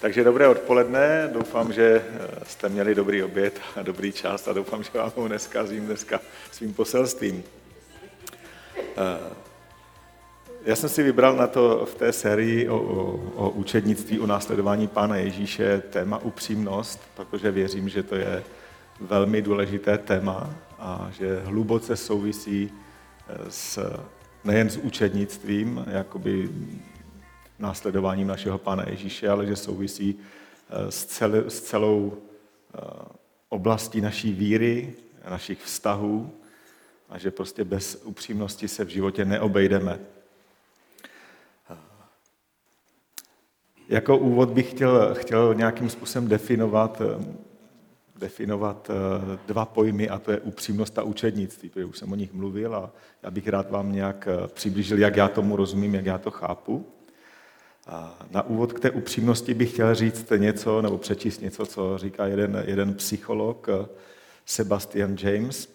Takže dobré odpoledne, doufám, že eh, jste měli dobrý oběd a dobrý čas a doufám, že vám ho neskazím dneska svým poselstvím. Eh, já jsem si vybral na to v té sérii o, o, o učednictví, o následování Pána Ježíše téma upřímnost, protože věřím, že to je velmi důležité téma a že hluboce souvisí eh, s, nejen s učednictvím, jakoby následováním našeho Pána Ježíše, ale že souvisí eh, s, cel, s celou eh, oblastí naší víry, našich vztahů a že prostě bez upřímnosti se v životě neobejdeme. Eh, jako úvod bych chtěl, chtěl nějakým způsobem definovat, definovat dva pojmy, a to je upřímnost a učednictví, protože už jsem o nich mluvil a já bych rád vám nějak přiblížil, jak já tomu rozumím, jak já to chápu. Na úvod k té upřímnosti bych chtěl říct něco, nebo přečíst něco, co říká jeden, jeden psycholog, eh, Sebastian James.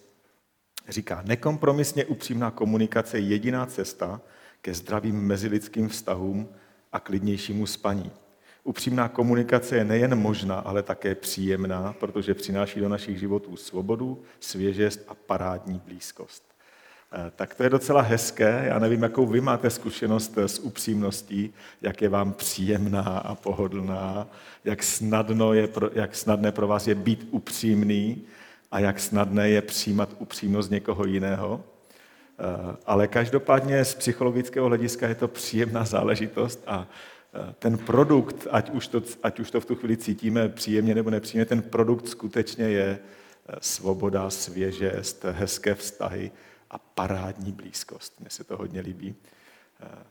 Říká, nekompromisně upřímná komunikace je jediná cesta ke zdravým mezilidským vztahům a klidnějšímu spaní. Upřímná komunikace je nejen možná, ale také příjemná, protože přináší do našich životů svobodu, svěžest a parádní blízkost. Eh, tak to je docela hezké. Já nevím, jakou vy máte zkušenost s upřímností, jak je vám příjemná a pohodlná, jak, snadno je, jak snadné pro vás je být upřímný a jak snadné je přijímat upřímnost někoho jiného. Eh, ale každopádně z psychologického hlediska je to příjemná záležitost a eh, ten produkt, ať už, to, ať už to v tu chvíli cítíme příjemně nebo nepříjemně, ten produkt skutečně je svoboda, svěžest, hezké vztahy, a parádní blízkost. Mně se to hodně líbí. Eh,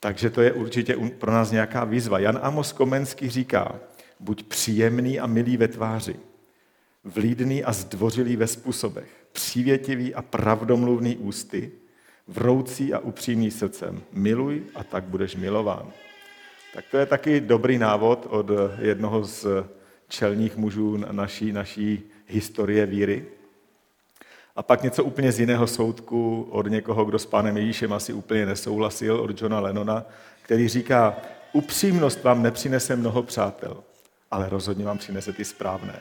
takže to je určitě pro nás nějaká výzva. Jan Amos Komenský říká, buď příjemný a milý ve tváři, vlídný a zdvořilý ve způsobech, přívětivý a pravdomluvný ústy, vroucí a upřímný srdcem. Miluj a tak budeš milován. Tak to je taky dobrý návod od jednoho z čelních mužů naší, naší historie víry. A pak něco úplně z jiného soudku od někoho, kdo s pánem Ježíšem asi úplně nesouhlasil, od Johna Lennona, který říká, upřímnost vám nepřinese mnoho přátel, ale rozhodně vám přinese ty správné.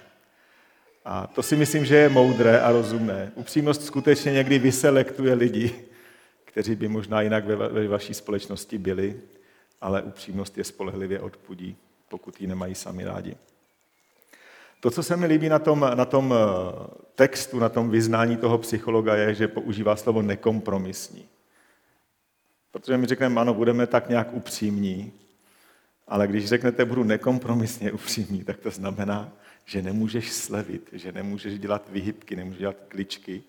A to si myslím, že je moudré a rozumné. Upřímnost skutečně někdy vyselektuje lidi, kteří by možná jinak ve, ve vaší společnosti byli, ale upřímnost je spolehlivě odpudí, pokud ji nemají sami rádi. To, co se mi líbí na tom, na tom eh, textu, na tom vyznání toho psychologa, je, že používá slovo nekompromisní. Protože my řekneme, ano, budeme tak nějak upřímní, ale když řeknete, budu nekompromisně upřímný, tak to znamená, že nemůžeš slevit, že nemůžeš dělat vyhybky, nemůžeš dělat kličky.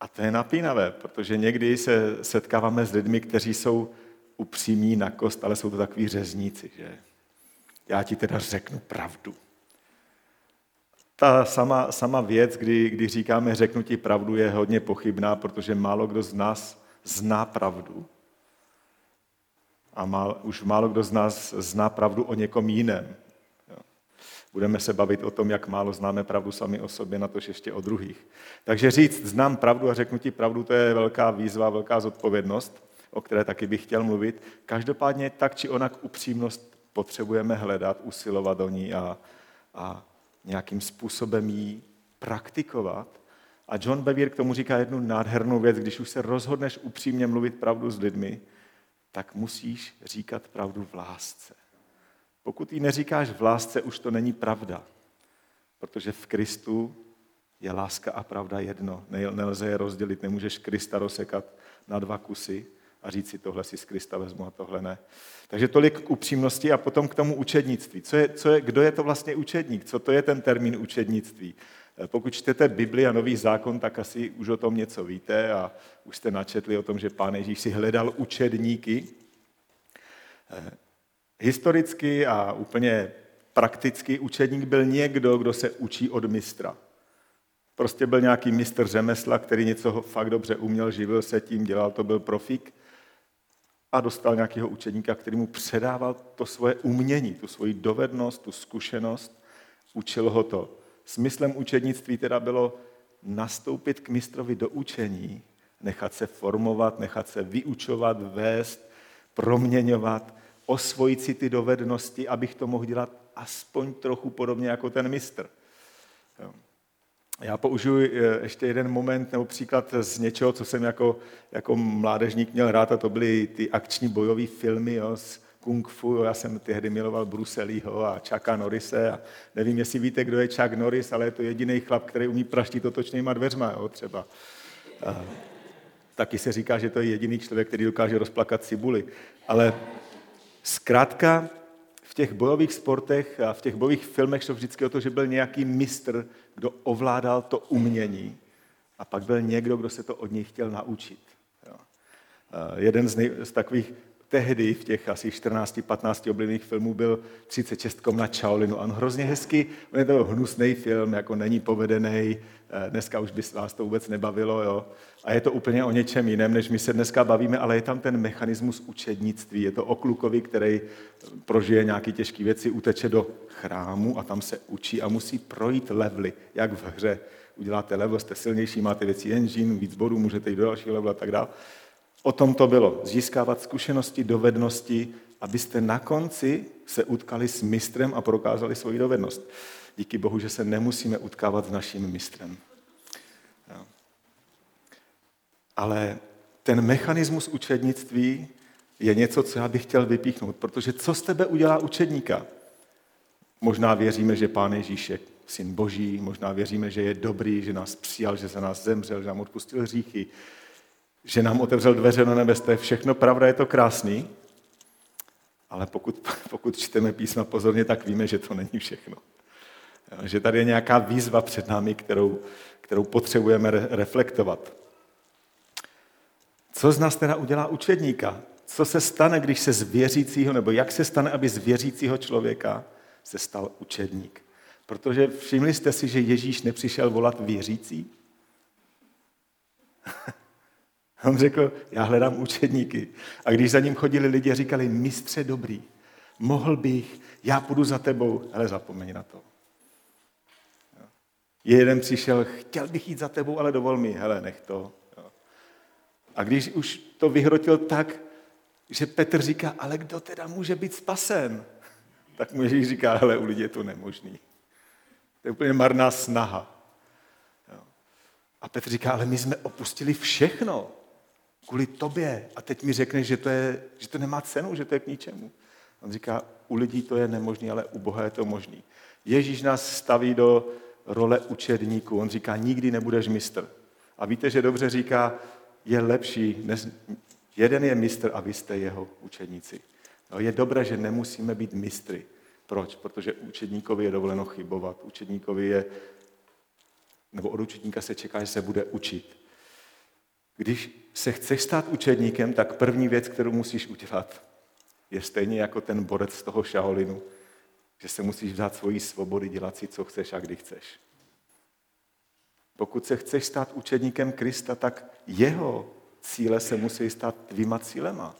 A to je napínavé, protože někdy se setkáváme s lidmi, kteří jsou upřímní na kost, ale jsou to takový řezníci, že já ti teda řeknu pravdu ta sama, sama věc, kdy, kdy říkáme řeknu ti pravdu, je hodně pochybná, protože málo kdo z nás zná pravdu. A málo, už málo kdo z nás zná pravdu o někom jiném. Jo. Budeme se bavit o tom, jak málo známe pravdu sami o sobě, na to ještě o druhých. Takže říct, znám pravdu a řeknu ti pravdu, to je velká výzva, velká zodpovědnost, o které taky bych chtěl mluvit. Každopádně tak či onak upřímnost potřebujeme hledat, usilovat o ní a, a nějakým způsobem ji praktikovat. A John Bevere k tomu říká jednu nádhernou věc, když už se rozhodneš upřímně mluvit pravdu s lidmi, tak musíš říkat pravdu v lásce. Pokud ji neříkáš v lásce, už to není pravda. Protože v Kristu je láska a pravda jedno. Nelze je rozdělit, nemůžeš Krista rozsekat na dva kusy a říct si, tohle si z Krista vezmu a tohle ne. Takže tolik k upřímnosti a potom k tomu učednictví. Co je, co je, kdo je to vlastně učedník? Co to je ten termín učednictví? Pokud čtete Bibli a Nový zákon, tak asi už o tom něco víte a už jste načetli o tom, že Pán Ježíš si hledal učedníky. Eh, historicky a úplně prakticky učedník byl někdo, kdo se učí od mistra. Prostě byl nějaký mistr řemesla, který něco fakt dobře uměl, živil se tím, dělal to, byl profík a dostal nějakého učeníka, který mu předával to svoje umění, tu svoji dovednost, tu zkušenost, učil ho to. Smyslem učednictví teda bylo nastoupit k mistrovi do učení, nechat se formovat, nechat se vyučovat, vést, proměňovat osvojit si ty dovednosti, abych to mohl dělat aspoň trochu podobně jako ten mistr. Jo. Já použiju eh, ještě jeden moment nebo příklad z něčeho, co jsem jako, jako mládežník měl rád, a to byly ty akční bojové filmy jo, z kung fu. Jo. Já jsem tehdy miloval Bruselího a Chucka Norrise. A nevím, jestli víte, kdo je Chuck Norris, ale je to jediný chlap, který umí praštit otočnýma dveřma jo, třeba. A taky se říká, že to je jediný člověk, který dokáže rozplakat cibuli. Ale zkrátka těch bojových sportech a v těch bojových filmech šlo vždycky o to, že byl nějaký mistr, kdo ovládal to umění a pak byl někdo, kdo se to od něj chtěl naučit. Jo. Jeden z, nej, z takových tehdy v těch asi 14-15 oblíbených filmů byl 36 na Shaolinu. On hrozně hezky, on je to hnusný film, jako není povedený, eh, dneska už by vás to vůbec nebavilo, jo. A je to úplně o něčem jiném, než my se dneska bavíme, ale je tam ten mechanismus učednictví. Je to o klukovi, který prožije nějaké těžké věci, uteče do chrámu a tam se učí a musí projít levely, jak v hře. Uděláte level, jste silnější, máte věci engine, víc bodů, můžete jít do dalšího levelu a tak dále. O tom to bylo. Získávat zkušenosti, dovednosti, abyste na konci se utkali s mistrem a prokázali svoji dovednost. Díky Bohu, že se nemusíme utkávat s naším mistrem. Ale ten mechanismus učednictví je něco, co já bych chtěl vypíchnout, protože co z tebe udělá učedníka? Možná věříme, že Pán Ježíš je syn Boží, možná věříme, že je dobrý, že nás přijal, že za nás zemřel, že nám odpustil hříchy, že nám otevřel dveře na nebes, to je všechno pravda, je to krásný, ale pokud, pokud čteme písma pozorně, tak víme, že to není všechno. Že tady je nějaká výzva před námi, kterou, kterou potřebujeme re- reflektovat. Co z nás teda udělá učedníka? Co se stane, když se z věřícího, nebo jak se stane, aby z věřícího člověka se stal učedník? Protože všimli jste si, že Ježíš nepřišel volat věřící? On řekl, já hledám učedníky. A když za ním chodili lidi a říkali, mistře dobrý, mohl bych, já půjdu za tebou, ale zapomeň na to. Jeden přišel, chtěl bych jít za tebou, ale dovol mi, hele, nech to. A když už to vyhrotil tak, že Petr říká, ale kdo teda může být spasen? Tak mu Ježíš říká, hele, u lidí je to nemožný. To je úplně marná snaha. A Petr říká, ale my jsme opustili všechno kvůli tobě a teď mi řekneš, že to, je, že to nemá cenu, že to je k ničemu. On říká, u lidí to je nemožné, ale u Boha je to možný. Ježíš nás staví do role učedníků. On říká, nikdy nebudeš mistr. A víte, že dobře říká, je lepší, než jeden je mistr a vy jste jeho učedníci. No, je dobré, že nemusíme být mistry. Proč? Protože učedníkovi je dovoleno chybovat. Učedníkovi je, nebo od učedníka se čeká, že se bude učit. Když se chceš stát učedníkem, tak první věc, kterou musíš udělat, je stejně jako ten borec z toho Shaolinu, že se musíš dát svoji svobody, dělat si, co chceš a kdy chceš. Pokud se chceš stát učedníkem Krista, tak jeho cíle se musí stát tvýma cílema.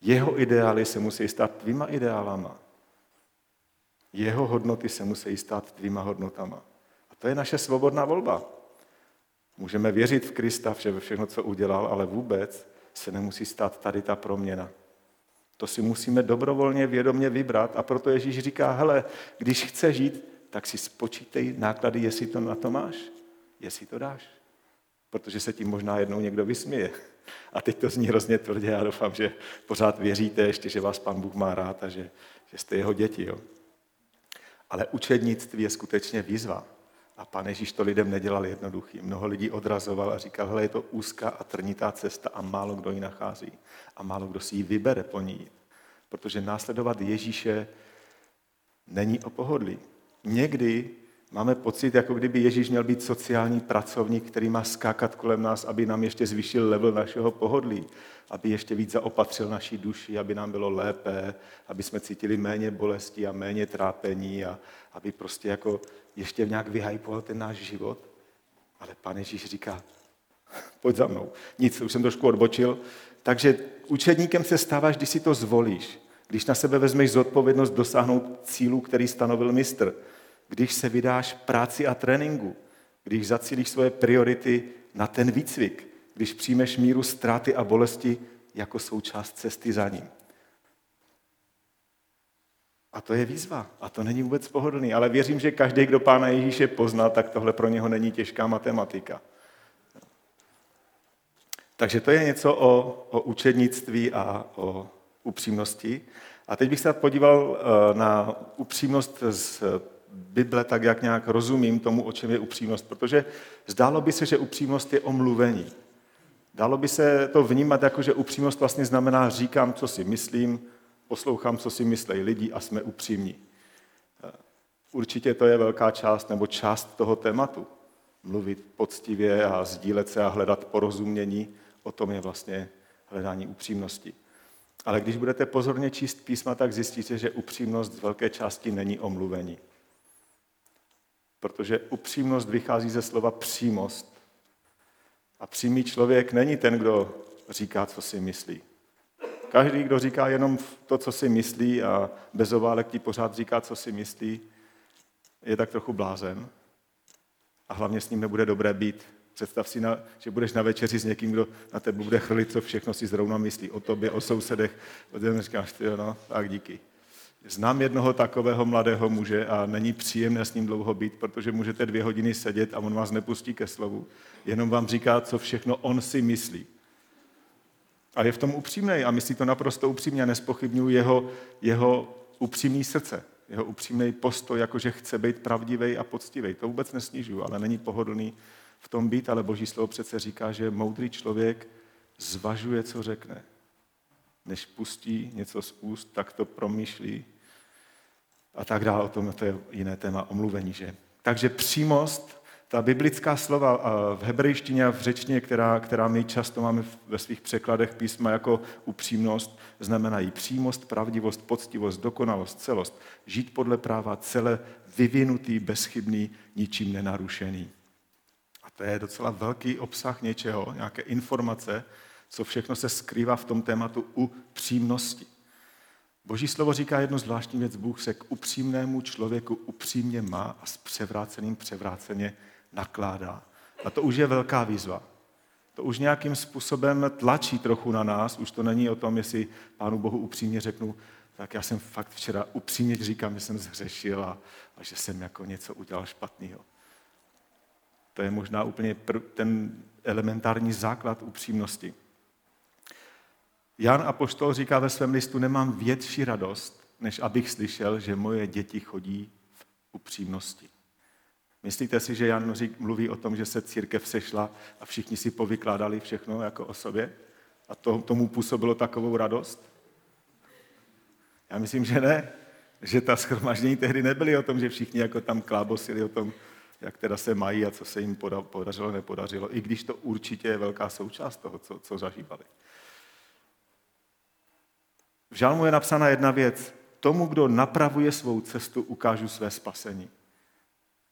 Jeho ideály se musí stát tvýma ideálama. Jeho hodnoty se musí stát tvýma hodnotama. A to je naše svobodná volba. Můžeme věřit v Krista, ve všechno, co udělal, ale vůbec se nemusí stát tady ta proměna. To si musíme dobrovolně, vědomě vybrat a proto Ježíš říká, hele, když chceš žít, tak si spočítej náklady, jestli to na to máš, jestli to dáš. Protože se tím možná jednou někdo vysměje. A teď to zní hrozně tvrdě, já doufám, že pořád věříte ještě, že vás Pan Bůh má rád a že, že jste jeho děti. Jo? Ale učednictví je skutečně výzva. A pan Ježíš to lidem nedělal jednoduchý. Mnoho lidí odrazoval a říkal, hele, je to úzká a trnitá cesta a málo kdo ji nachází. A málo kdo si ji vybere po ní. Protože následovat Ježíše není o pohodlí. Někdy máme pocit, jako kdyby Ježíš měl být sociální pracovník, který má skákat kolem nás, aby nám ještě zvýšil level našeho pohodlí, aby ještě víc zaopatřil naší duši, aby nám bylo lépe, aby jsme cítili méně bolesti a méně trápení a aby prostě jako ještě nějak vyhypoval ten náš život. Ale pan Ježíš říká, pojď za mnou. Nic, už jsem trošku odbočil. Takže učedníkem se stáváš, když si to zvolíš. Když na sebe vezmeš zodpovědnost dosáhnout cílu, který stanovil mistr. Když se vydáš práci a tréninku. Když zacílíš svoje priority na ten výcvik. Když přijmeš míru ztráty a bolesti jako součást cesty za ním. A to je výzva. A to není vůbec pohodlný. Ale věřím, že každý, kdo Pána Ježíše pozná, tak tohle pro něho není těžká matematika. Takže to je něco o, o učednictví a o upřímnosti. A teď bych se podíval eh, na upřímnost z Bible, tak jak nějak rozumím tomu, o čem je upřímnost, protože zdálo by se, že upřímnost je omluvení. Dalo by se to vnímat jako, že upřímnost vlastně znamená říkám, co si myslím, poslouchám, co si myslejí lidi a jsme upřímní. Eh, určitě to je velká část nebo část toho tématu. Mluvit poctivě a sdílet se a hledat porozumění, o tom je vlastně hledání upřímnosti. Ale když budete pozorně číst písma, tak zjistíte, že upřímnost z velké části není omluvení. Protože upřímnost vychází ze slova přímost. A přímý člověk není ten, kdo říká, co si myslí. Každý, kdo říká jenom to, co si myslí a bez oválek ti pořád říká, co si myslí, je tak trochu blázen. A hlavně s ním nebude dobré být. Představ si, na, že budeš na večeři s někým, kdo na tebe bude chrlit, co všechno si zrovna myslí o tobě, o sousedech. Potom říkáš, ty no, tak díky. Znám jednoho takového mladého muže a není příjemné s ním dlouho být, protože můžete dvě hodiny sedět a on vás nepustí ke slovu. Jenom vám říká, co všechno on si myslí. A je v tom upřímný a myslí to naprosto upřímně a nespochybnuju jeho, jeho upřímný srdce, jeho upřímný postoj, jakože chce být pravdivý a poctivý. To vůbec nesnižuju, ale není pohodlný v tom být, ale Boží slovo přece říká, že moudrý člověk zvažuje, co řekne. Než pustí něco z úst, tak to promýšlí a tak dále. O tom to je jiné téma omluvení, že? Takže přímost, ta biblická slova v hebrejštině a v řečtině, která, která my často máme ve svých překladech písma jako upřímnost, znamenají přímost, pravdivost, poctivost, dokonalost, celost. Žít podle práva celé vyvinutý, bezchybný, ničím nenarušený. A to je docela velký obsah něčeho, nějaké informace, co všechno se skrývá v tom tématu upřímnosti. Boží slovo říká jednu zvláštní věc. Bůh se k upřímnému člověku upřímně má a s převráceným převráceně nakládá. A to už je velká výzva. To už nějakým způsobem tlačí trochu na nás. Už to není o tom, jestli Pánu Bohu upřímně řeknu, tak já jsem fakt včera upřímně říkám, že jsem zhřešil a, a že jsem jako něco udělal špatného. To je možná úplně ten elementární základ upřímnosti. Jan Apoštol říká ve svém listu, nemám větší radost, než abych slyšel, že moje děti chodí v upřímnosti. Myslíte si, že Jan mluví o tom, že se církev sešla a všichni si povykládali všechno jako o sobě? A to, tomu působilo takovou radost? Já myslím, že ne. Že ta schromaždění tehdy nebyly o tom, že všichni jako tam klábosili o tom, jak teda se mají a co se jim podařilo, nepodařilo, i když to určitě je velká součást toho, co, co zažívali. V žalmu je napsána jedna věc. Tomu, kdo napravuje svou cestu, ukážu své spasení.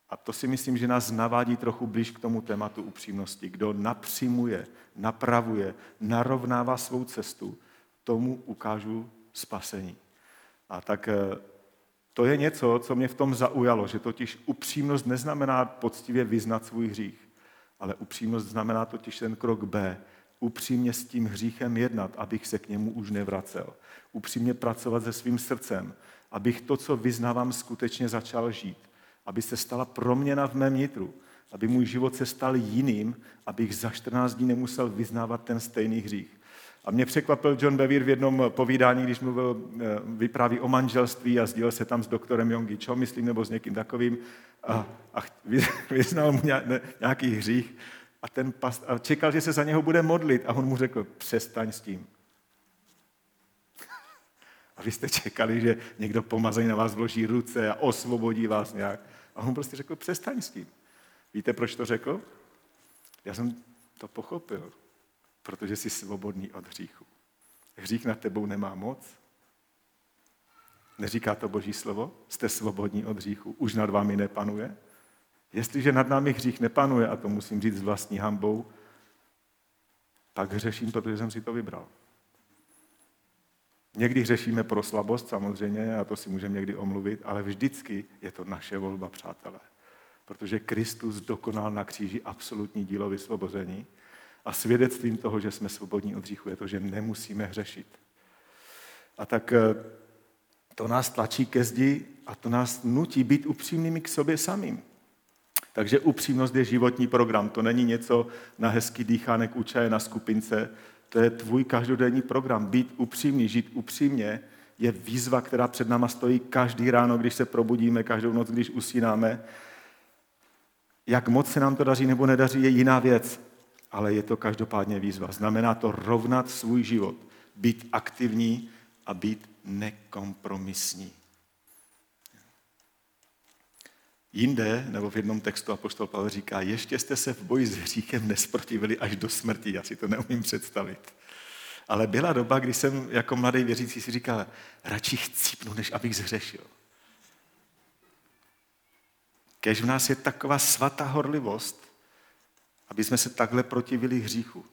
A to si myslím, že nás navádí trochu blíž k tomu tématu upřímnosti. Kdo napřímuje, napravuje, narovnává svou cestu, tomu ukážu spasení. A tak eh, to je něco, co mě v tom zaujalo, že totiž upřímnost neznamená poctivě vyznat svůj hřích, ale upřímnost znamená totiž ten krok B, upřímně s tím hříchem jednat, abych se k němu už nevracel. Upřímně pracovat se svým srdcem, abych to, co vyznávám, skutečně začal žít. Aby se stala proměna v mém nitru, aby můj život se stal jiným, abych za 14 dní nemusel vyznávat ten stejný hřích. A mě překvapil John Bevere v jednom povídání, když mluvil, eh, vypráví o manželství a sdílel se tam s doktorem Jongi Cho, myslím, nebo s někým takovým a, a vyznal mu nějaký hřích a, ten past, a čekal, že se za něho bude modlit a on mu řekl, přestaň s tím. A vy jste čekali, že někdo pomazaný na vás vloží ruce a osvobodí vás nějak. A on prostě řekl, přestaň s tím. Víte, proč to řekl? Já jsem to pochopil. Protože jsi svobodný od hříchu. Hřích nad tebou nemá moc. Neříká to Boží slovo? Jste svobodní od hříchu. Už nad vámi nepanuje? Jestliže nad námi hřích nepanuje, a to musím říct s vlastní hambou, tak hřeším, protože jsem si to vybral. Někdy hřešíme pro slabost samozřejmě, a to si můžeme někdy omluvit, ale vždycky je to naše volba, přátelé. Protože Kristus dokonal na kříži absolutní dílo vysvobození a svědectvím toho, že jsme svobodní od hříchu, je to, že nemusíme hřešit. A tak eh, to nás tlačí ke zdi a to nás nutí být upřímnými k sobě samým. Takže upřímnost je životní program. To není něco na hezký dýchánek u čaje na skupince. To je tvůj každodenní program. Být upřímný, žít upřímně je výzva, která před náma stojí každý ráno, když se probudíme, každou noc, když usínáme. Jak moc se nám to daří nebo nedaří, je jiná věc, ale je to každopádně výzva. Znamená to rovnat svůj život, být aktivní a být nekompromisní. Jinde, nebo v jednom textu apoštol Pavel říká, ještě jste se v boji s hříchem nesprotivili až do smrti. Já si to neumím představit. Ale byla doba, kdy jsem jako mladý věřící si říkal, radši chcípnu, než abych zhřešil. Kež v nás je taková svatá horlivost, aby jsme se takhle protivili hříchu.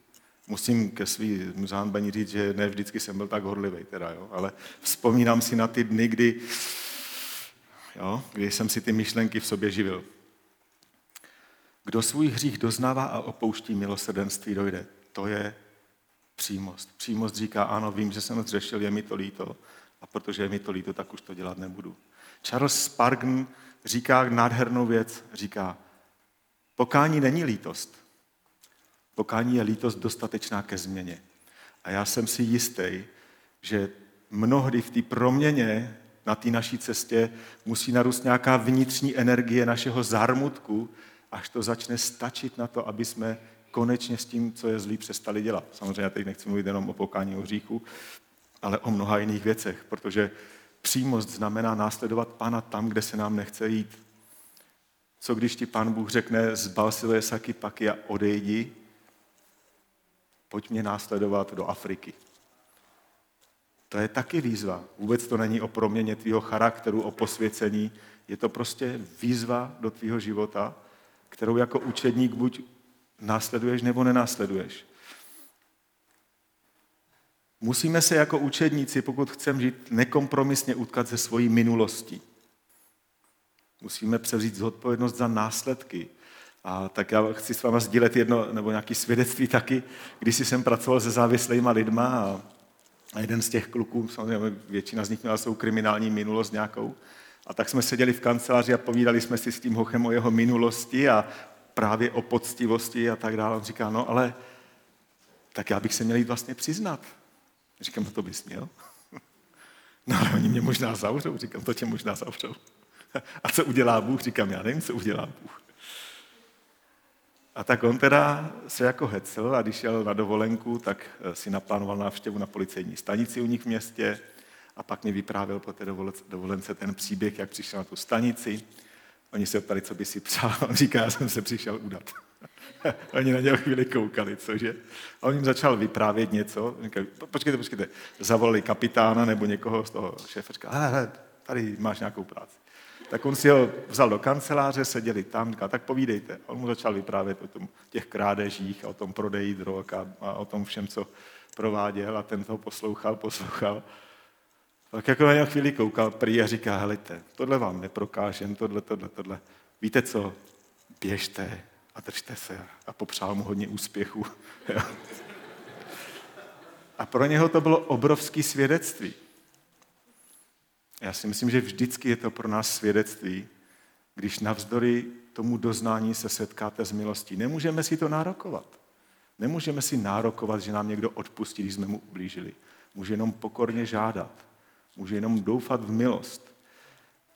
Musím ke svý zánbení říct, že ne vždycky jsem byl tak horlivý, teda, jo? ale vzpomínám si na ty dny, kdy, jo, kdy jsem si ty myšlenky v sobě živil. Kdo svůj hřích doznává a opouští milosrdenství, dojde. To je přímost. Přímost říká, ano, vím, že jsem zřešil, je mi to líto, a protože je mi to líto, tak už to dělat nebudu. Charles Spargan říká nádhernou věc, říká, pokání není lítost. Pokání je lítost dostatečná ke změně. A já jsem si jistý, že mnohdy v té proměně na té naší cestě musí narůst nějaká vnitřní energie našeho zármutku, až to začne stačit na to, aby jsme konečně s tím, co je zlý, přestali dělat. Samozřejmě teď nechci mluvit jenom o pokání o hříchu, ale o mnoha jiných věcech, protože přímost znamená následovat Pána tam, kde se nám nechce jít. Co když ti Pán Bůh řekne, zbal si saky paky a odejdi, pojď mě následovat do Afriky. To je taky výzva. Vůbec to není o proměně tvýho charakteru, o posvěcení. Je to prostě výzva do tvýho života, kterou jako učedník buď následuješ nebo nenásleduješ. Musíme se jako učedníci, pokud chceme žít, nekompromisně utkat ze svojí minulosti. Musíme převzít zodpovědnost za následky. A tak já chci s váma sdílet jedno, nebo nějaké svědectví taky, když jsem pracoval se závislými lidma a, a jeden z těch kluků, samozřejmě většina z nich měla svou kriminální minulost nějakou, a tak jsme seděli v kanceláři a povídali jsme si s tím hochem o jeho minulosti a právě o poctivosti a tak dále. On říká, no ale tak já bych se měl jít vlastně přiznat. Říkám, no to bys měl. No ale oni mě možná zavřou. Říkám, to tě možná zavřou. A co udělá Bůh? Říkám, já nevím, co udělá Bůh. A tak on teda se jako hecel a když šel na dovolenku, tak eh, si naplánoval návštěvu na policejní stanici u nich v městě a pak mi vyprávěl po té dovolence ten příběh, jak přišel na tu stanici Oni se ptali, co by si přál. On říká, já jsem se přišel udat. Oni na něho chvíli koukali, cože? A on jim začal vyprávět něco. Říkali, počkejte, počkejte. Zavolali kapitána nebo někoho z toho šéfa. Říkal, hele, tady máš nějakou práci. Tak on si ho vzal do kanceláře, seděli tam, říkal, tak povídejte. A on mu začal vyprávět o tom, těch krádežích o tom prodeji drog a, a o tom všem, co prováděl a ten toho poslouchal, poslouchal. Tak jako na chvíli koukal prý a říká, helejte, tohle vám neprokážem, tohle, tohle, tohle. Víte co, běžte a držte se. A popřál mu hodně úspěchu. a pro něho to bylo obrovské svědectví. Já si myslím, že vždycky je to pro nás svědectví, když navzdory tomu doznání se setkáte s milostí. Nemůžeme si to nárokovat. Nemůžeme si nárokovat, že nám někdo odpustí, když jsme mu ublížili. Může jenom pokorně žádat. Může jenom doufat v milost.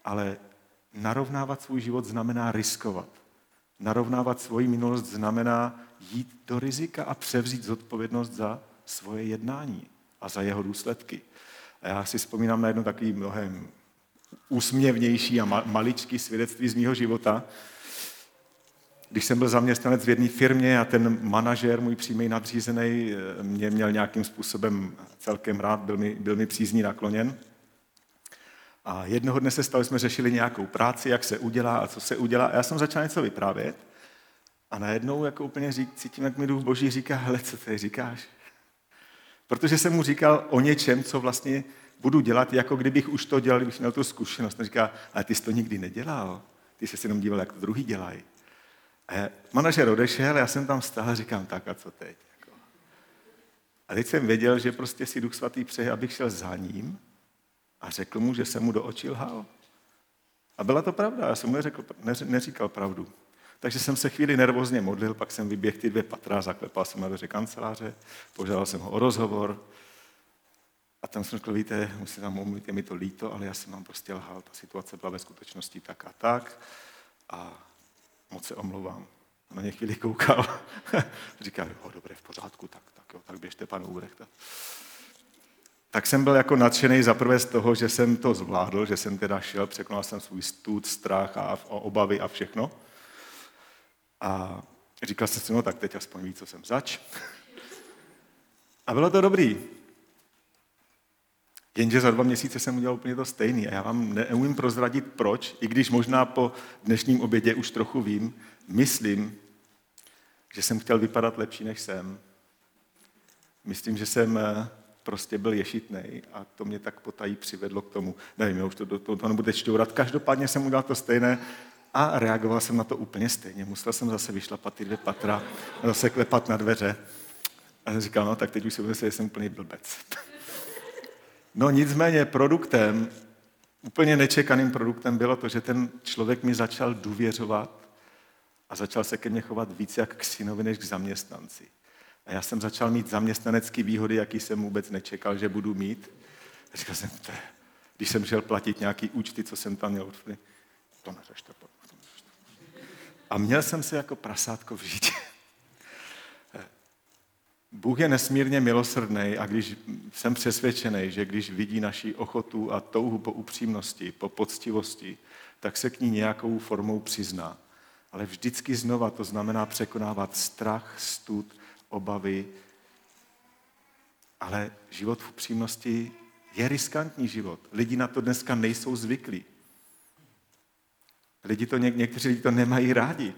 Ale narovnávat svůj život znamená riskovat. Narovnávat svoji minulost znamená jít do rizika a převzít zodpovědnost za svoje jednání a za jeho důsledky. A já si vzpomínám na jedno takový mnohem úsměvnější a maličký svědectví z mého života, když jsem byl zaměstnanec v jedné firmě a ten manažer, můj přímý nadřízený, mě měl nějakým způsobem celkem rád, byl mi, byl mi přízní nakloněn. A jednoho dne se stalo, jsme řešili nějakou práci, jak se udělá a co se udělá. A já jsem začal něco vyprávět a najednou jako úplně řík, cítím, jak mi duch boží říká, hele, co ty říkáš? Protože jsem mu říkal o něčem, co vlastně budu dělat, jako kdybych už to dělal, kdybych měl tu zkušenost. A říká, ale ty jsi to nikdy nedělal. Ty jsi se jenom díval, jak to druhý dělají. A manažer odešel, já jsem tam stál a říkám, tak a co teď? Jako. A teď jsem věděl, že prostě si Duch Svatý přeje, abych šel za ním a řekl mu, že jsem mu do očí lhal. A byla to pravda, já jsem mu neřekl, neříkal pravdu. Takže jsem se chvíli nervózně modlil, pak jsem vyběhl ty dvě patra, zaklepal jsem na dveře kanceláře, požádal jsem ho o rozhovor. A tam jsem řekl, víte, musím vám omluvit, je mi to líto, ale já jsem vám prostě lhal, ta situace byla ve skutečnosti tak a tak. A moc se omlouvám. Na ně chvíli koukal. Říkal, jo, dobré, v pořádku, tak, tak jo, tak běžte, pan Ubrechta. Tak jsem byl jako nadšený zaprvé z toho, že jsem to zvládl, že jsem teda šel, překonal jsem svůj stud, strach a obavy a všechno. A říkal jsem si, no tak teď aspoň ví, co jsem zač. A bylo to dobrý. Jenže za dva měsíce jsem udělal úplně to stejný a já vám neumím prozradit proč, i když možná po dnešním obědě už trochu vím, myslím, že jsem chtěl vypadat lepší, než jsem. Myslím, že jsem eh, prostě byl ješitnej a to mě tak potají přivedlo k tomu. Nevím, já už to, to, to, to nebude čtourat. Každopádně jsem udělal to stejné a reagoval jsem na to úplně stejně. Musel jsem zase vyšlapat ty dvě patra, zase klepat na dveře. A jsem říkal, no tak teď už si myslím, že jsem úplný blbec. No nicméně produktem, úplně nečekaným produktem bylo to, že ten člověk mi začal důvěřovat a začal se ke mně chovat víc jak k synovi než k zaměstnanci. A já jsem začal mít zaměstnanecké výhody, jaký jsem vůbec nečekal, že budu mít. A říkal jsem, to když jsem šel platit nějaký účty, co jsem tam měl, to neřešte. A měl jsem se jako prasátko v životě. Bůh je nesmírně milosrdný a když jsem přesvědčený, že když vidí naši ochotu a touhu po upřímnosti, po poctivosti, tak se k ní nějakou formou přizná. Ale vždycky znova to znamená překonávat strach, stud, obavy. Ale život v upřímnosti je riskantní život. Lidi na to dneska nejsou zvyklí. Lidi to, něk- někteří lidi to nemají rádi.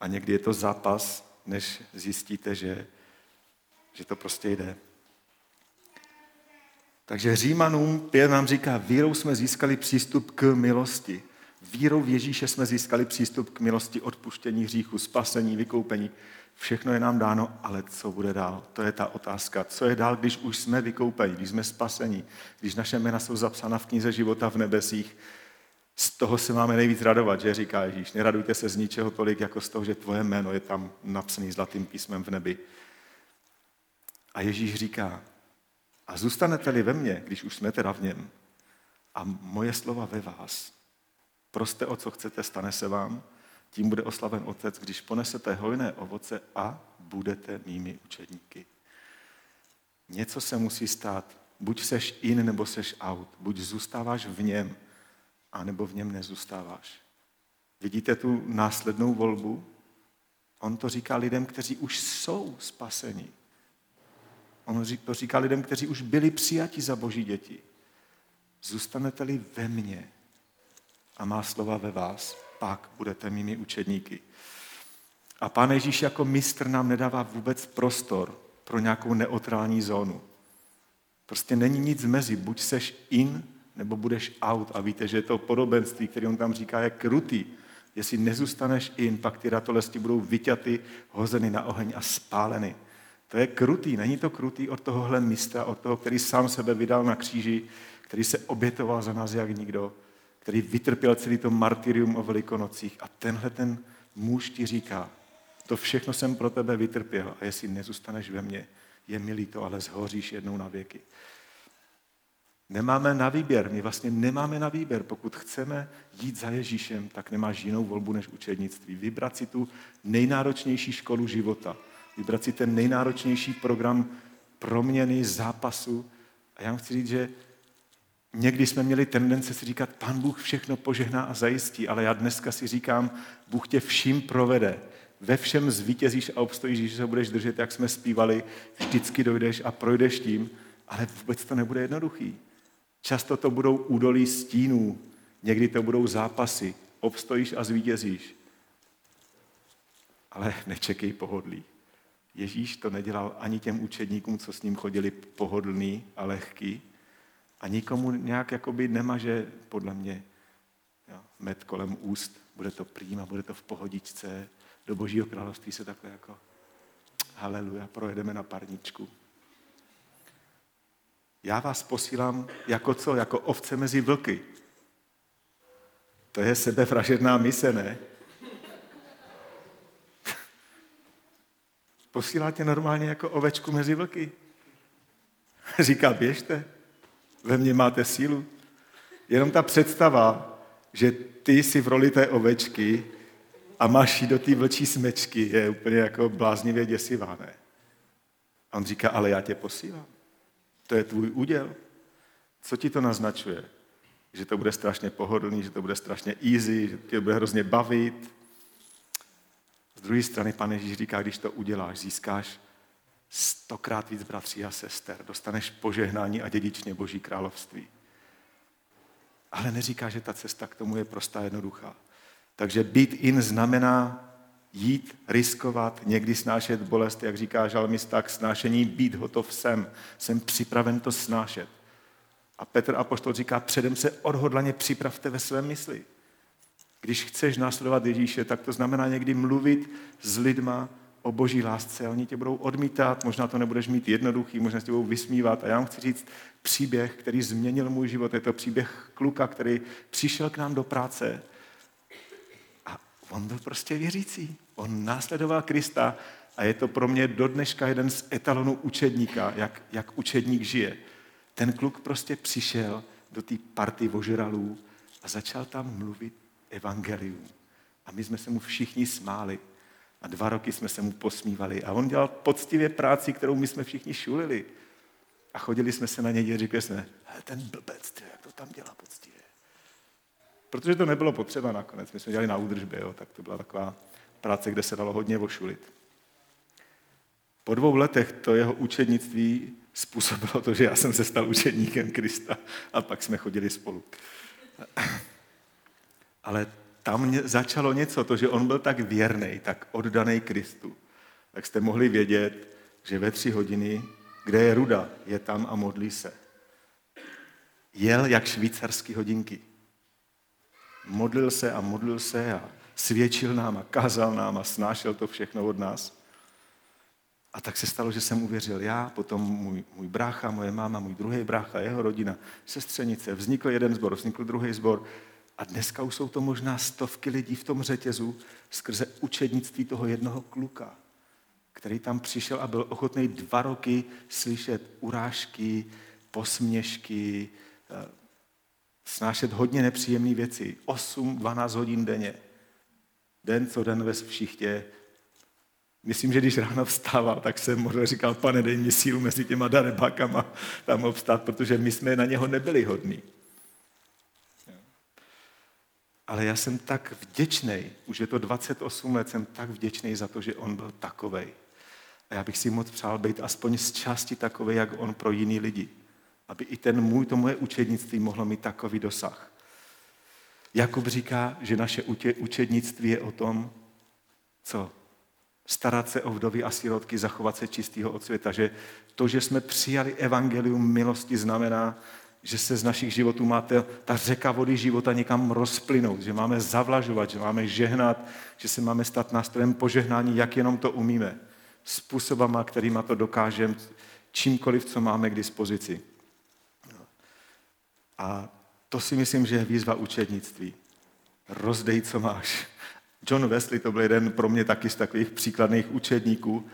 A někdy je to zápas než zjistíte, že, že to prostě jde. Takže Římanům 5 nám říká, vírou jsme získali přístup k milosti. Vírou v Ježíše jsme získali přístup k milosti, odpuštění hříchu, spasení, vykoupení. Všechno je nám dáno, ale co bude dál? To je ta otázka. Co je dál, když už jsme vykoupeni, když jsme spasení, když naše jména jsou zapsána v knize života v nebesích, z toho se máme nejvíc radovat, že říká Ježíš. Neradujte se z ničeho tolik, jako z toho, že tvoje jméno je tam napsaný zlatým písmem v nebi. A Ježíš říká, a zůstanete-li ve mně, když už jsme teda v něm, a moje slova ve vás, proste o co chcete, stane se vám, tím bude oslaven Otec, když ponesete hojné ovoce a budete mými učedníky. Něco se musí stát. Buď seš in, nebo seš out. Buď zůstáváš v něm, anebo v něm nezůstáváš. Vidíte tu následnou volbu? On to říká lidem, kteří už jsou spaseni. On to říká lidem, kteří už byli přijati za boží děti. Zůstanete-li ve mně a má slova ve vás, pak budete mými učedníky. A Pán Ježíš jako mistr nám nedává vůbec prostor pro nějakou neutrální zónu. Prostě není nic mezi. Buď seš in, nebo budeš out. A víte, že to podobenství, které on tam říká, je krutý. Jestli nezůstaneš in, pak ty ratolesti budou vyťaty, hozeny na oheň a spáleny. To je krutý, není to krutý od tohohle místa, od toho, který sám sebe vydal na kříži, který se obětoval za nás jak nikdo, který vytrpěl celý to martyrium o velikonocích. A tenhle ten muž ti říká, to všechno jsem pro tebe vytrpěl a jestli nezůstaneš ve mně, je milý to, ale zhoříš jednou na věky. Nemáme na výběr, my vlastně nemáme na výběr. Pokud chceme jít za Ježíšem, tak nemáš jinou volbu než učednictví. Vybrat si tu nejnáročnější školu života. Vybrat si ten nejnáročnější program proměny, zápasu. A já vám chci říct, že někdy jsme měli tendence si říkat, pan Bůh všechno požehná a zajistí, ale já dneska si říkám, Bůh tě vším provede. Ve všem zvítězíš a obstojíš, že se budeš držet, jak jsme zpívali, vždycky dojdeš a projdeš tím, ale vůbec to nebude jednoduchý. Často to budou údolí stínů, někdy to budou zápasy. Obstojíš a zvítězíš. Ale nečekej pohodlí. Ježíš to nedělal ani těm učedníkům, co s ním chodili pohodlný a lehký. A nikomu nějak jakoby nemaže, podle mě, jo, med kolem úst. Bude to prýma, bude to v pohodičce. Do božího království se takhle jako haleluja, projedeme na parničku. Já vás posílám jako co? Jako ovce mezi vlky. To je sebevražedná mise, ne? Posílá tě normálně jako ovečku mezi vlky. Říká, běžte, ve mně máte sílu. Jenom ta představa, že ty jsi v roli té ovečky a máš do té vlčí smečky, je úplně jako bláznivě děsivá, ne? A on říká, ale já tě posílám. To je tvůj úděl. Co ti to naznačuje? Že to bude strašně pohodlný, že to bude strašně easy, že tě bude hrozně bavit. Z druhé strany pane Ježíš říká, když to uděláš, získáš stokrát víc bratří a sester, dostaneš požehnání a dědičně Boží království. Ale neříká, že ta cesta k tomu je prostá jednoduchá. Takže být in znamená jít, riskovat, někdy snášet bolest, jak říká žalmista, k snášení být hotov jsem. Jsem připraven to snášet. A Petr Apoštol říká, předem se odhodlaně připravte ve své mysli. Když chceš následovat Ježíše, tak to znamená někdy mluvit s lidma o boží lásce. Oni tě budou odmítat, možná to nebudeš mít jednoduchý, možná tě budou vysmívat. A já vám chci říct příběh, který změnil můj život. Je to příběh kluka, který přišel k nám do práce on byl prostě věřící. On následoval Krista a je to pro mě do dneška jeden z etalonů učedníka, jak, jak učedník žije. Ten kluk prostě přišel do té party ožralů a začal tam mluvit evangelium. A my jsme se mu všichni smáli. A dva roky jsme se mu posmívali. A on dělal poctivě práci, kterou my jsme všichni šulili. A chodili jsme se na něj a říkali jsme, ten blbec, ty, jak to tam dělá poctivě. Protože to nebylo potřeba nakonec. My jsme dělali na údržbě, jo, tak to byla taková práce, kde se dalo hodně ošulit. Po dvou letech to jeho učednictví způsobilo to, že já jsem se stal učedníkem Krista a pak jsme chodili spolu. Ale tam začalo něco, to, že on byl tak věrný, tak oddaný Kristu. Tak jste mohli vědět, že ve tři hodiny, kde je ruda, je tam a modlí se. Jel jak švýcarský hodinky. Modlil se a modlil se a svědčil nám a kázal nám a snášel to všechno od nás. A tak se stalo, že jsem uvěřil já, potom můj, můj brácha, moje máma, můj druhý brácha, jeho rodina, sestřenice. Vznikl jeden zbor, vznikl druhý zbor. A dneska už jsou to možná stovky lidí v tom řetězu skrze učednictví toho jednoho kluka, který tam přišel a byl ochotný dva roky slyšet urážky, posměšky, eh, snášet hodně nepříjemné věci. 8-12 hodin denně den co den ve všichtě. Myslím, že když ráno vstával, tak jsem možná říkal, pane, dej mi sílu mezi těma darebákama tam obstát, protože my jsme na něho nebyli hodní. Ale já jsem tak vděčný, už je to 28 let, jsem tak vděčný za to, že on byl takovej. A já bych si moc přál být aspoň z části takový, jak on pro jiný lidi. Aby i ten můj, to moje učednictví mohlo mít takový dosah. Jakub říká, že naše učednictví je o tom, co? Starat se o vdovy a sirotky, zachovat se čistého od světa. Že to, že jsme přijali evangelium milosti, znamená, že se z našich životů máte ta řeka vody života někam rozplynout, že máme zavlažovat, že máme žehnat, že se máme stát nástrojem požehnání, jak jenom to umíme. Způsobama, kterýma to dokážeme, čímkoliv, co máme k dispozici. A to si myslím, že je výzva učednictví. Rozdej, co máš. John Wesley, to byl jeden pro mě taky z takových příkladných učedníků,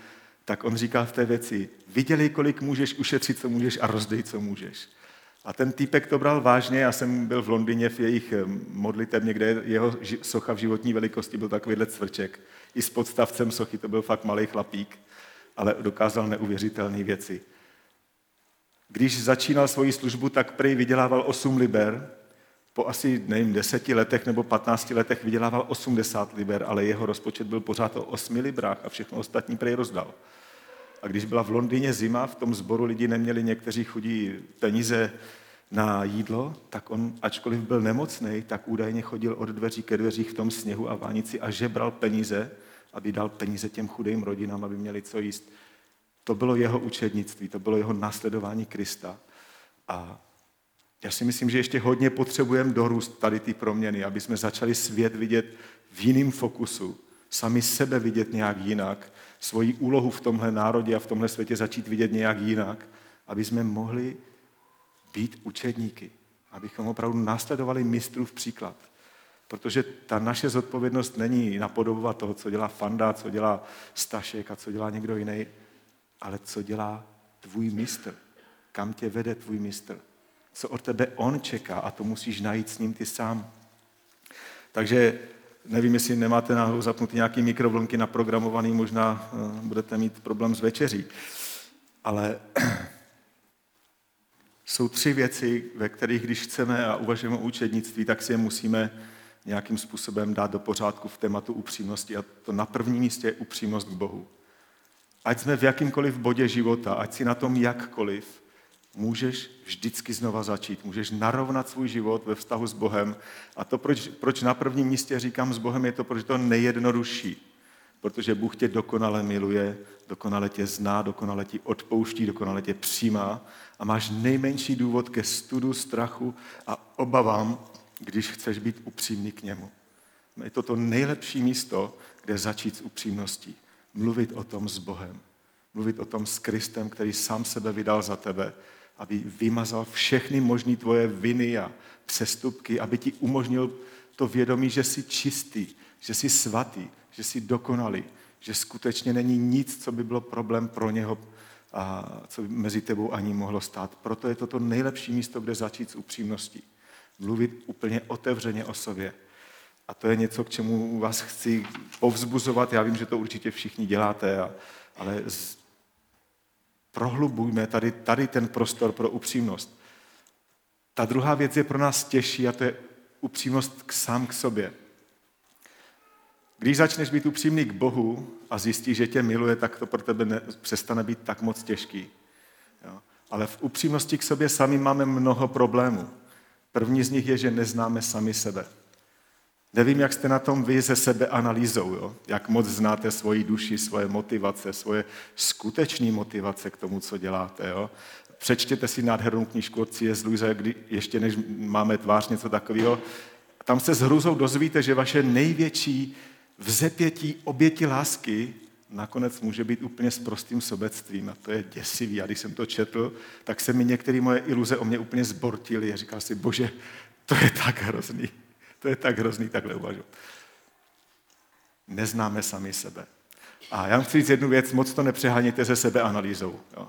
tak on říkal v té věci, viděli, kolik můžeš ušetřit, co můžeš a rozdej, co můžeš. A ten týpek to bral vážně, já jsem byl v Londýně v jejich eh, modlitebně, kde jeho socha v životní velikosti byl takovýhle cvrček. I s podstavcem sochy to byl fakt malý chlapík, ale dokázal neuvěřitelné věci. Když začínal svoji službu, tak prý vydělával 8 liber. Po asi, nevím, deseti letech nebo 15 letech vydělával 80 liber, ale jeho rozpočet byl pořád o 8 librách a všechno ostatní prej rozdal. A když byla v Londýně zima, v tom sboru lidi neměli někteří chudí peníze na jídlo, tak on, ačkoliv byl nemocný, tak údajně chodil od dveří ke dveřích v tom sněhu a vánici a žebral peníze, aby dal peníze těm chudým rodinám, aby měli co jíst. To bylo jeho učednictví, to bylo jeho následování Krista. A já si myslím, že ještě hodně potřebujeme dorůst tady ty proměny, aby jsme začali svět vidět v jiném fokusu, sami sebe vidět nějak jinak, svoji úlohu v tomhle národě a v tomhle světě začít vidět nějak jinak, aby jsme mohli být učedníky, abychom opravdu následovali mistrův příklad. Protože ta naše zodpovědnost není napodobovat toho, co dělá Fanda, co dělá Stašek a co dělá někdo jiný, ale co dělá tvůj mistr. Kam tě vede tvůj mistr. Co od tebe on čeká a to musíš najít s ním ty sám. Takže nevím, jestli nemáte náhodou zapnutý nějaký mikrovlnky naprogramovaný, možná eh, budete mít problém s večeří. Ale jsou tři věci, ve kterých, když chceme a uvažujeme o učednictví, tak si je musíme nějakým způsobem dát do pořádku v tématu upřímnosti. A to na prvním místě je upřímnost k Bohu. Ať jsme v jakýmkoliv bodě života, ať si na tom jakkoliv, můžeš vždycky znova začít. Můžeš narovnat svůj život ve vztahu s Bohem. A to, proč, proč na prvním místě říkám s Bohem, je to, protože to nejjednodušší. Protože Bůh tě dokonale miluje, dokonale tě zná, dokonale ti odpouští, dokonale tě přijímá a máš nejmenší důvod ke studu, strachu a obavám, když chceš být upřímný k němu. Je to to nejlepší místo, kde začít s upřímností. Mluvit o tom s Bohem. Mluvit o tom s Kristem, který sám sebe vydal za tebe, aby vymazal všechny možné tvoje viny a přestupky, aby ti umožnil to vědomí, že jsi čistý, že jsi svatý, že jsi dokonalý, že skutečně není nic, co by bylo problém pro něho a co by mezi tebou ani mohlo stát. Proto je to to nejlepší místo, kde začít s upřímností. Mluvit úplně otevřeně o sobě. A to je něco, k čemu vás chci povzbuzovat. Já vím, že to určitě všichni děláte, a, ale z, prohlubujme tady, tady ten prostor pro upřímnost. Ta druhá věc je pro nás těžší a to je upřímnost k sám k sobě. Když začneš být upřímný k Bohu a zjistíš, že tě miluje, tak to pro tebe ne, přestane být tak moc těžký. Jo? Ale v upřímnosti k sobě sami máme mnoho problémů. První z nich je, že neznáme sami sebe. Nevím, jak jste na tom vy se sebe analýzou, jo? jak moc znáte svoji duši, svoje motivace, svoje skutečné motivace k tomu, co děláte. Jo? Přečtěte si nádhernou knížku od C.S. Lewise, kdy ještě než máme tvář něco takového, tam se s hrůzou dozvíte, že vaše největší vzepětí oběti lásky nakonec může být úplně s prostým sobectvím a to je děsivý. A když jsem to četl, tak se mi některé moje iluze o mě úplně zbortily a říkal si, bože, to je tak hrozný. To je tak hrozný takhle uvažovat. Neznáme sami sebe. A já chci říct jednu věc, moc to nepřehánějte se sebeanalýzou. Jo.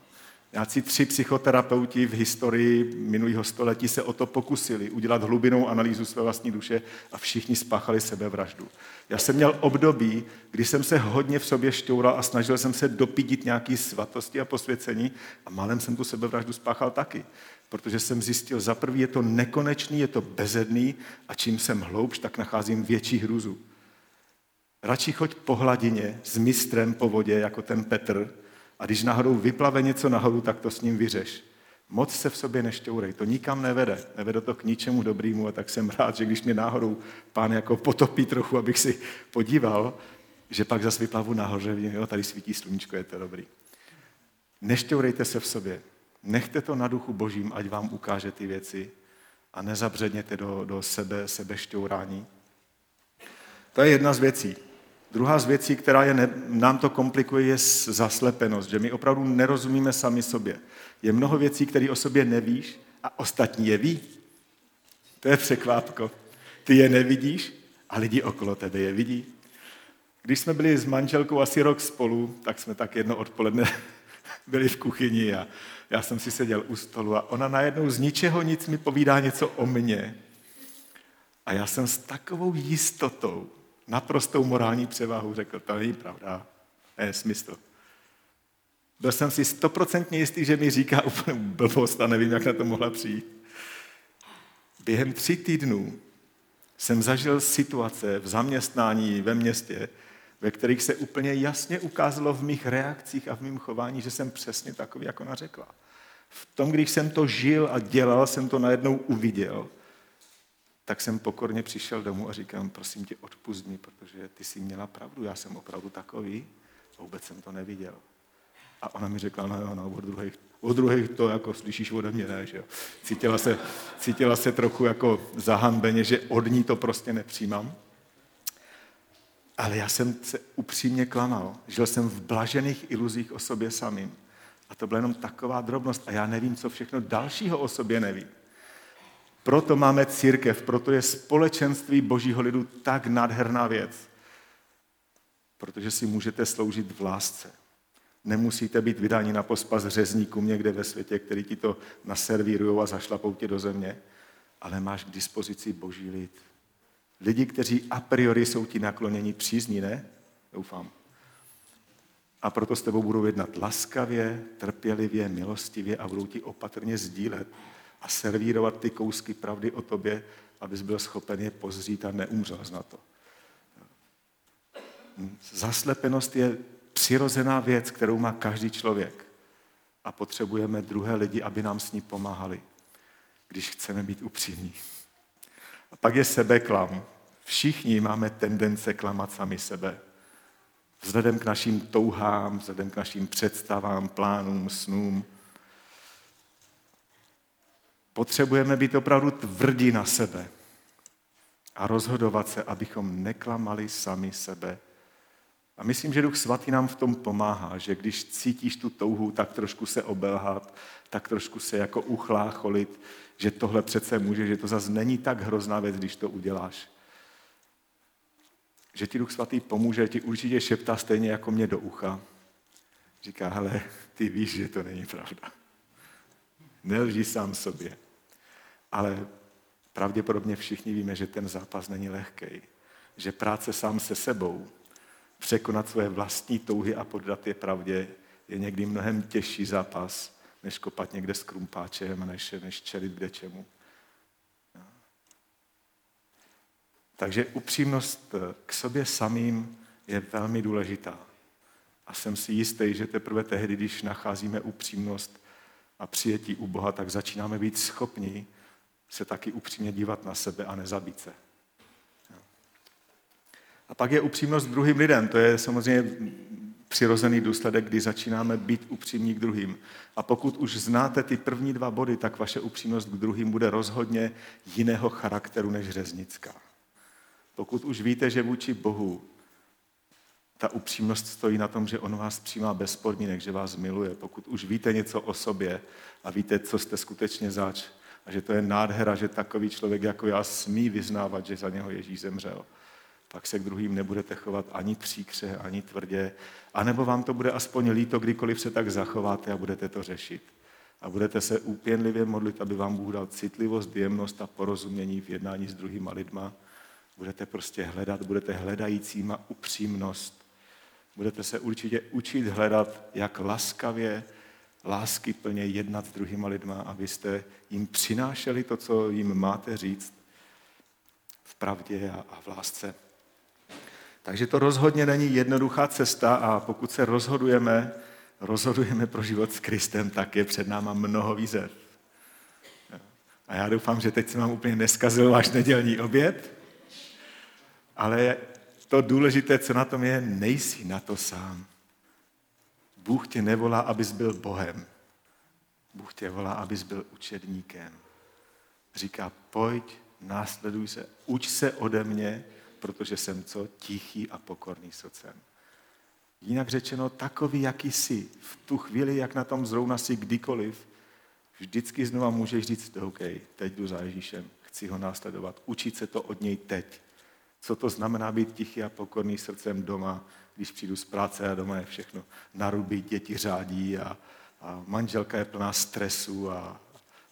Nějací tři psychoterapeuti v historii minulého století se o to pokusili udělat hlubinou analýzu své vlastní duše a všichni spáchali sebevraždu. Já jsem měl období, kdy jsem se hodně v sobě šťoural a snažil jsem se dopídit nějaký svatosti a posvěcení a malem jsem tu sebevraždu spáchal taky. Protože jsem zjistil, za prvý je to nekonečný, je to bezedný a čím jsem hloubš, tak nacházím větší hruzu. Radši choď po hladině s mistrem po vodě, jako ten Petr, a když náhodou vyplave něco nahoru, tak to s ním vyřeš. Moc se v sobě nešťourej, to nikam nevede, nevede to k ničemu dobrému a tak jsem rád, že když mě náhodou pán jako potopí trochu, abych si podíval, že pak zase vyplavu nahoře, jo, tady svítí sluníčko, je to dobrý. Nešťourejte se v sobě, nechte to na duchu božím, ať vám ukáže ty věci a nezabředněte do, do sebe, sebešťourání. To je jedna z věcí. Druhá z věcí, která je ne, nám to komplikuje, je zaslepenost, že my opravdu nerozumíme sami sobě. Je mnoho věcí, které o sobě nevíš a ostatní je ví. To je překvápko. Ty je nevidíš a lidi okolo tebe je vidí. Když jsme byli s manželkou asi rok spolu, tak jsme tak jedno odpoledne byli v kuchyni a já jsem si seděl u stolu a ona najednou z ničeho nic mi povídá něco o mně. A já jsem s takovou jistotou naprostou morální převahu řekl, to není pravda, to je smysl. Byl jsem si stoprocentně jistý, že mi říká úplně blbost a nevím, jak na to mohla přijít. Během tři týdnů jsem zažil situace v zaměstnání ve městě, ve kterých se úplně jasně ukázalo v mých reakcích a v mém chování, že jsem přesně takový, jako ona řekla. V tom, když jsem to žil a dělal, jsem to najednou uviděl tak jsem pokorně přišel domů a říkám, prosím tě, odpust mi, protože ty jsi měla pravdu, já jsem opravdu takový a vůbec jsem to neviděl. A ona mi řekla, no jo, no, od druhých, od druhých to jako slyšíš ode mě, ne, že jo. Cítila se, cítila se trochu jako zahanbeně, že od ní to prostě nepřijímám. Ale já jsem se upřímně klamal. Žil jsem v blažených iluzích o sobě samým. A to byla jenom taková drobnost. A já nevím, co všechno dalšího o sobě nevím. Proto máme církev, proto je společenství božího lidu tak nádherná věc. Protože si můžete sloužit v lásce. Nemusíte být vydáni na pospas řezníkům někde ve světě, který ti to naservírují a zašlapou tě do země, ale máš k dispozici boží lid. Lidi, kteří a priori jsou ti nakloněni přízní, ne? Doufám. A proto s tebou budou jednat laskavě, trpělivě, milostivě a budou ti opatrně sdílet a servírovat ty kousky pravdy o tobě, abys byl schopen je pozřít a neumřel na to. Zaslepenost je přirozená věc, kterou má každý člověk. A potřebujeme druhé lidi, aby nám s ní pomáhali, když chceme být upřímní. A pak je sebeklam. Všichni máme tendence klamat sami sebe. Vzhledem k našim touhám, vzhledem k našim představám, plánům, snům. Potřebujeme být opravdu tvrdí na sebe a rozhodovat se, abychom neklamali sami sebe a myslím, že Duch Svatý nám v tom pomáhá, že když cítíš tu touhu, tak trošku se obelhat, tak trošku se jako uchlácholit, že tohle přece může, že to zase není tak hrozná věc, když to uděláš. Že ti Duch Svatý pomůže, ti určitě šeptá stejně jako mě do ucha. Říká, hele, ty víš, že to není pravda. Nelží sám sobě. Ale pravděpodobně všichni víme, že ten zápas není lehký. Že práce sám se sebou překonat svoje vlastní touhy a poddat je pravdě je někdy mnohem těžší zápas, než kopat někde s krumpáčem, než, než čelit kde čemu. Takže upřímnost k sobě samým je velmi důležitá. A jsem si jistý, že teprve tehdy, když nacházíme upřímnost a přijetí u Boha, tak začínáme být schopni se taky upřímně dívat na sebe a nezabít se. A pak je upřímnost k druhým lidem. To je samozřejmě přirozený důsledek, kdy začínáme být upřímní k druhým. A pokud už znáte ty první dva body, tak vaše upřímnost k druhým bude rozhodně jiného charakteru než řeznická. Pokud už víte, že vůči Bohu ta upřímnost stojí na tom, že on vás přijímá bez podmínek, že vás miluje. Pokud už víte něco o sobě a víte, co jste skutečně zač, a že to je nádhera, že takový člověk jako já smí vyznávat, že za něho Ježíš zemřel, pak se k druhým nebudete chovat ani příkře, ani tvrdě, anebo vám to bude aspoň líto, kdykoliv se tak zachováte a budete to řešit. A budete se úpěnlivě modlit, aby vám Bůh dal citlivost, jemnost a porozumění v jednání s druhýma lidma. Budete prostě hledat, budete hledajícíma upřímnost. Budete se určitě učit hledat, jak laskavě, lásky plně jednat s druhýma lidma, abyste jim přinášeli to, co jim máte říct v pravdě a v lásce. Takže to rozhodně není jednoduchá cesta a pokud se rozhodujeme, rozhodujeme pro život s Kristem, tak je před náma mnoho výzev. A já doufám, že teď se vám úplně neskazil váš nedělní oběd, ale to důležité, co na tom je, nejsi na to sám. Bůh tě nevolá, abys byl Bohem. Bůh tě volá, abys byl učedníkem. Říká, pojď, následuj se, uč se ode mě, protože jsem co? Tichý a pokorný srdcem. Jinak řečeno, takový, jaký jsi, v tu chvíli, jak na tom zrovna si kdykoliv, vždycky znova můžeš říct, OK, teď jdu za Ježíšem, chci ho následovat, učit se to od něj teď. Co to znamená být tichý a pokorný srdcem doma, když přijdu z práce a doma je všechno naruby, děti řádí a, a manželka je plná stresu a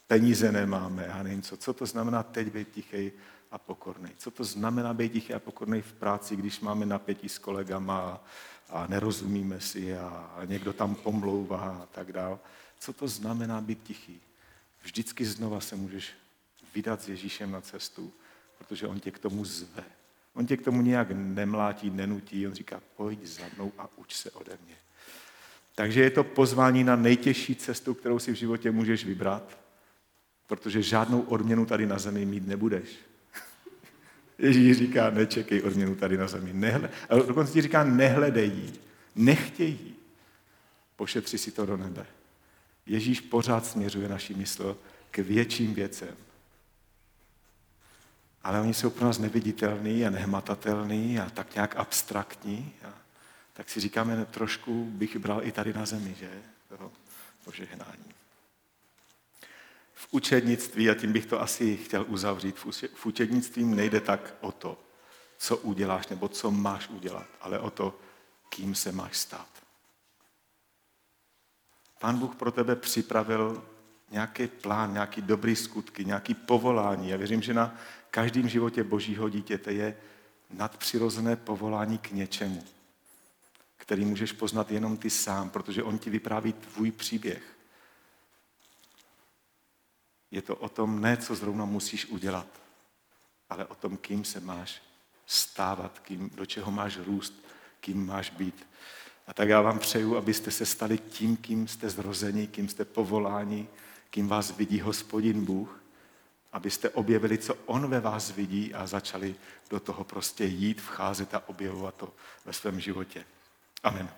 peníze nemáme a nevím co. Co to znamená teď být tichý a pokorný. Co to znamená být tichý a pokorný v práci, když máme napětí s kolegama a, nerozumíme si a, někdo tam pomlouvá a tak dál. Co to znamená být tichý? Vždycky znova se můžeš vydat s Ježíšem na cestu, protože on tě k tomu zve. On tě k tomu nějak nemlátí, nenutí, on říká, pojď za mnou a uč se ode mě. Takže je to pozvání na nejtěžší cestu, kterou si v životě můžeš vybrat, protože žádnou odměnu tady na zemi mít nebudeš. Ježíš říká, nečekej odměnu tady na zemi. Nehle, a dokonce ti říká, nehledej jí, nechtějí. Pošetři si to do nebe. Ježíš pořád směřuje naši mysl k větším věcem. Ale oni jsou pro nás neviditelní a nehmatatelní a tak nějak abstraktní. A tak si říkáme, trošku bych bral i tady na zemi, že? Požehnání. V učednictví, a tím bych to asi chtěl uzavřít, v učednictví nejde tak o to, co uděláš nebo co máš udělat, ale o to, kým se máš stát. Pán Bůh pro tebe připravil nějaký plán, nějaký dobrý skutky, nějaký povolání. Já věřím, že na každém životě božího dítěte je nadpřirozené povolání k něčemu, který můžeš poznat jenom ty sám, protože on ti vypráví tvůj příběh. Je to o tom ne, co zrovna musíš udělat, ale o tom, kým se máš stávat, kým, do čeho máš růst, kým máš být. A tak já vám přeju, abyste se stali tím, kým jste zrozeni, kým jste povoláni, kým vás vidí hospodin Bůh, abyste objevili, co On ve vás vidí a začali do toho prostě jít, vcházet a objevovat to ve svém životě. Amen.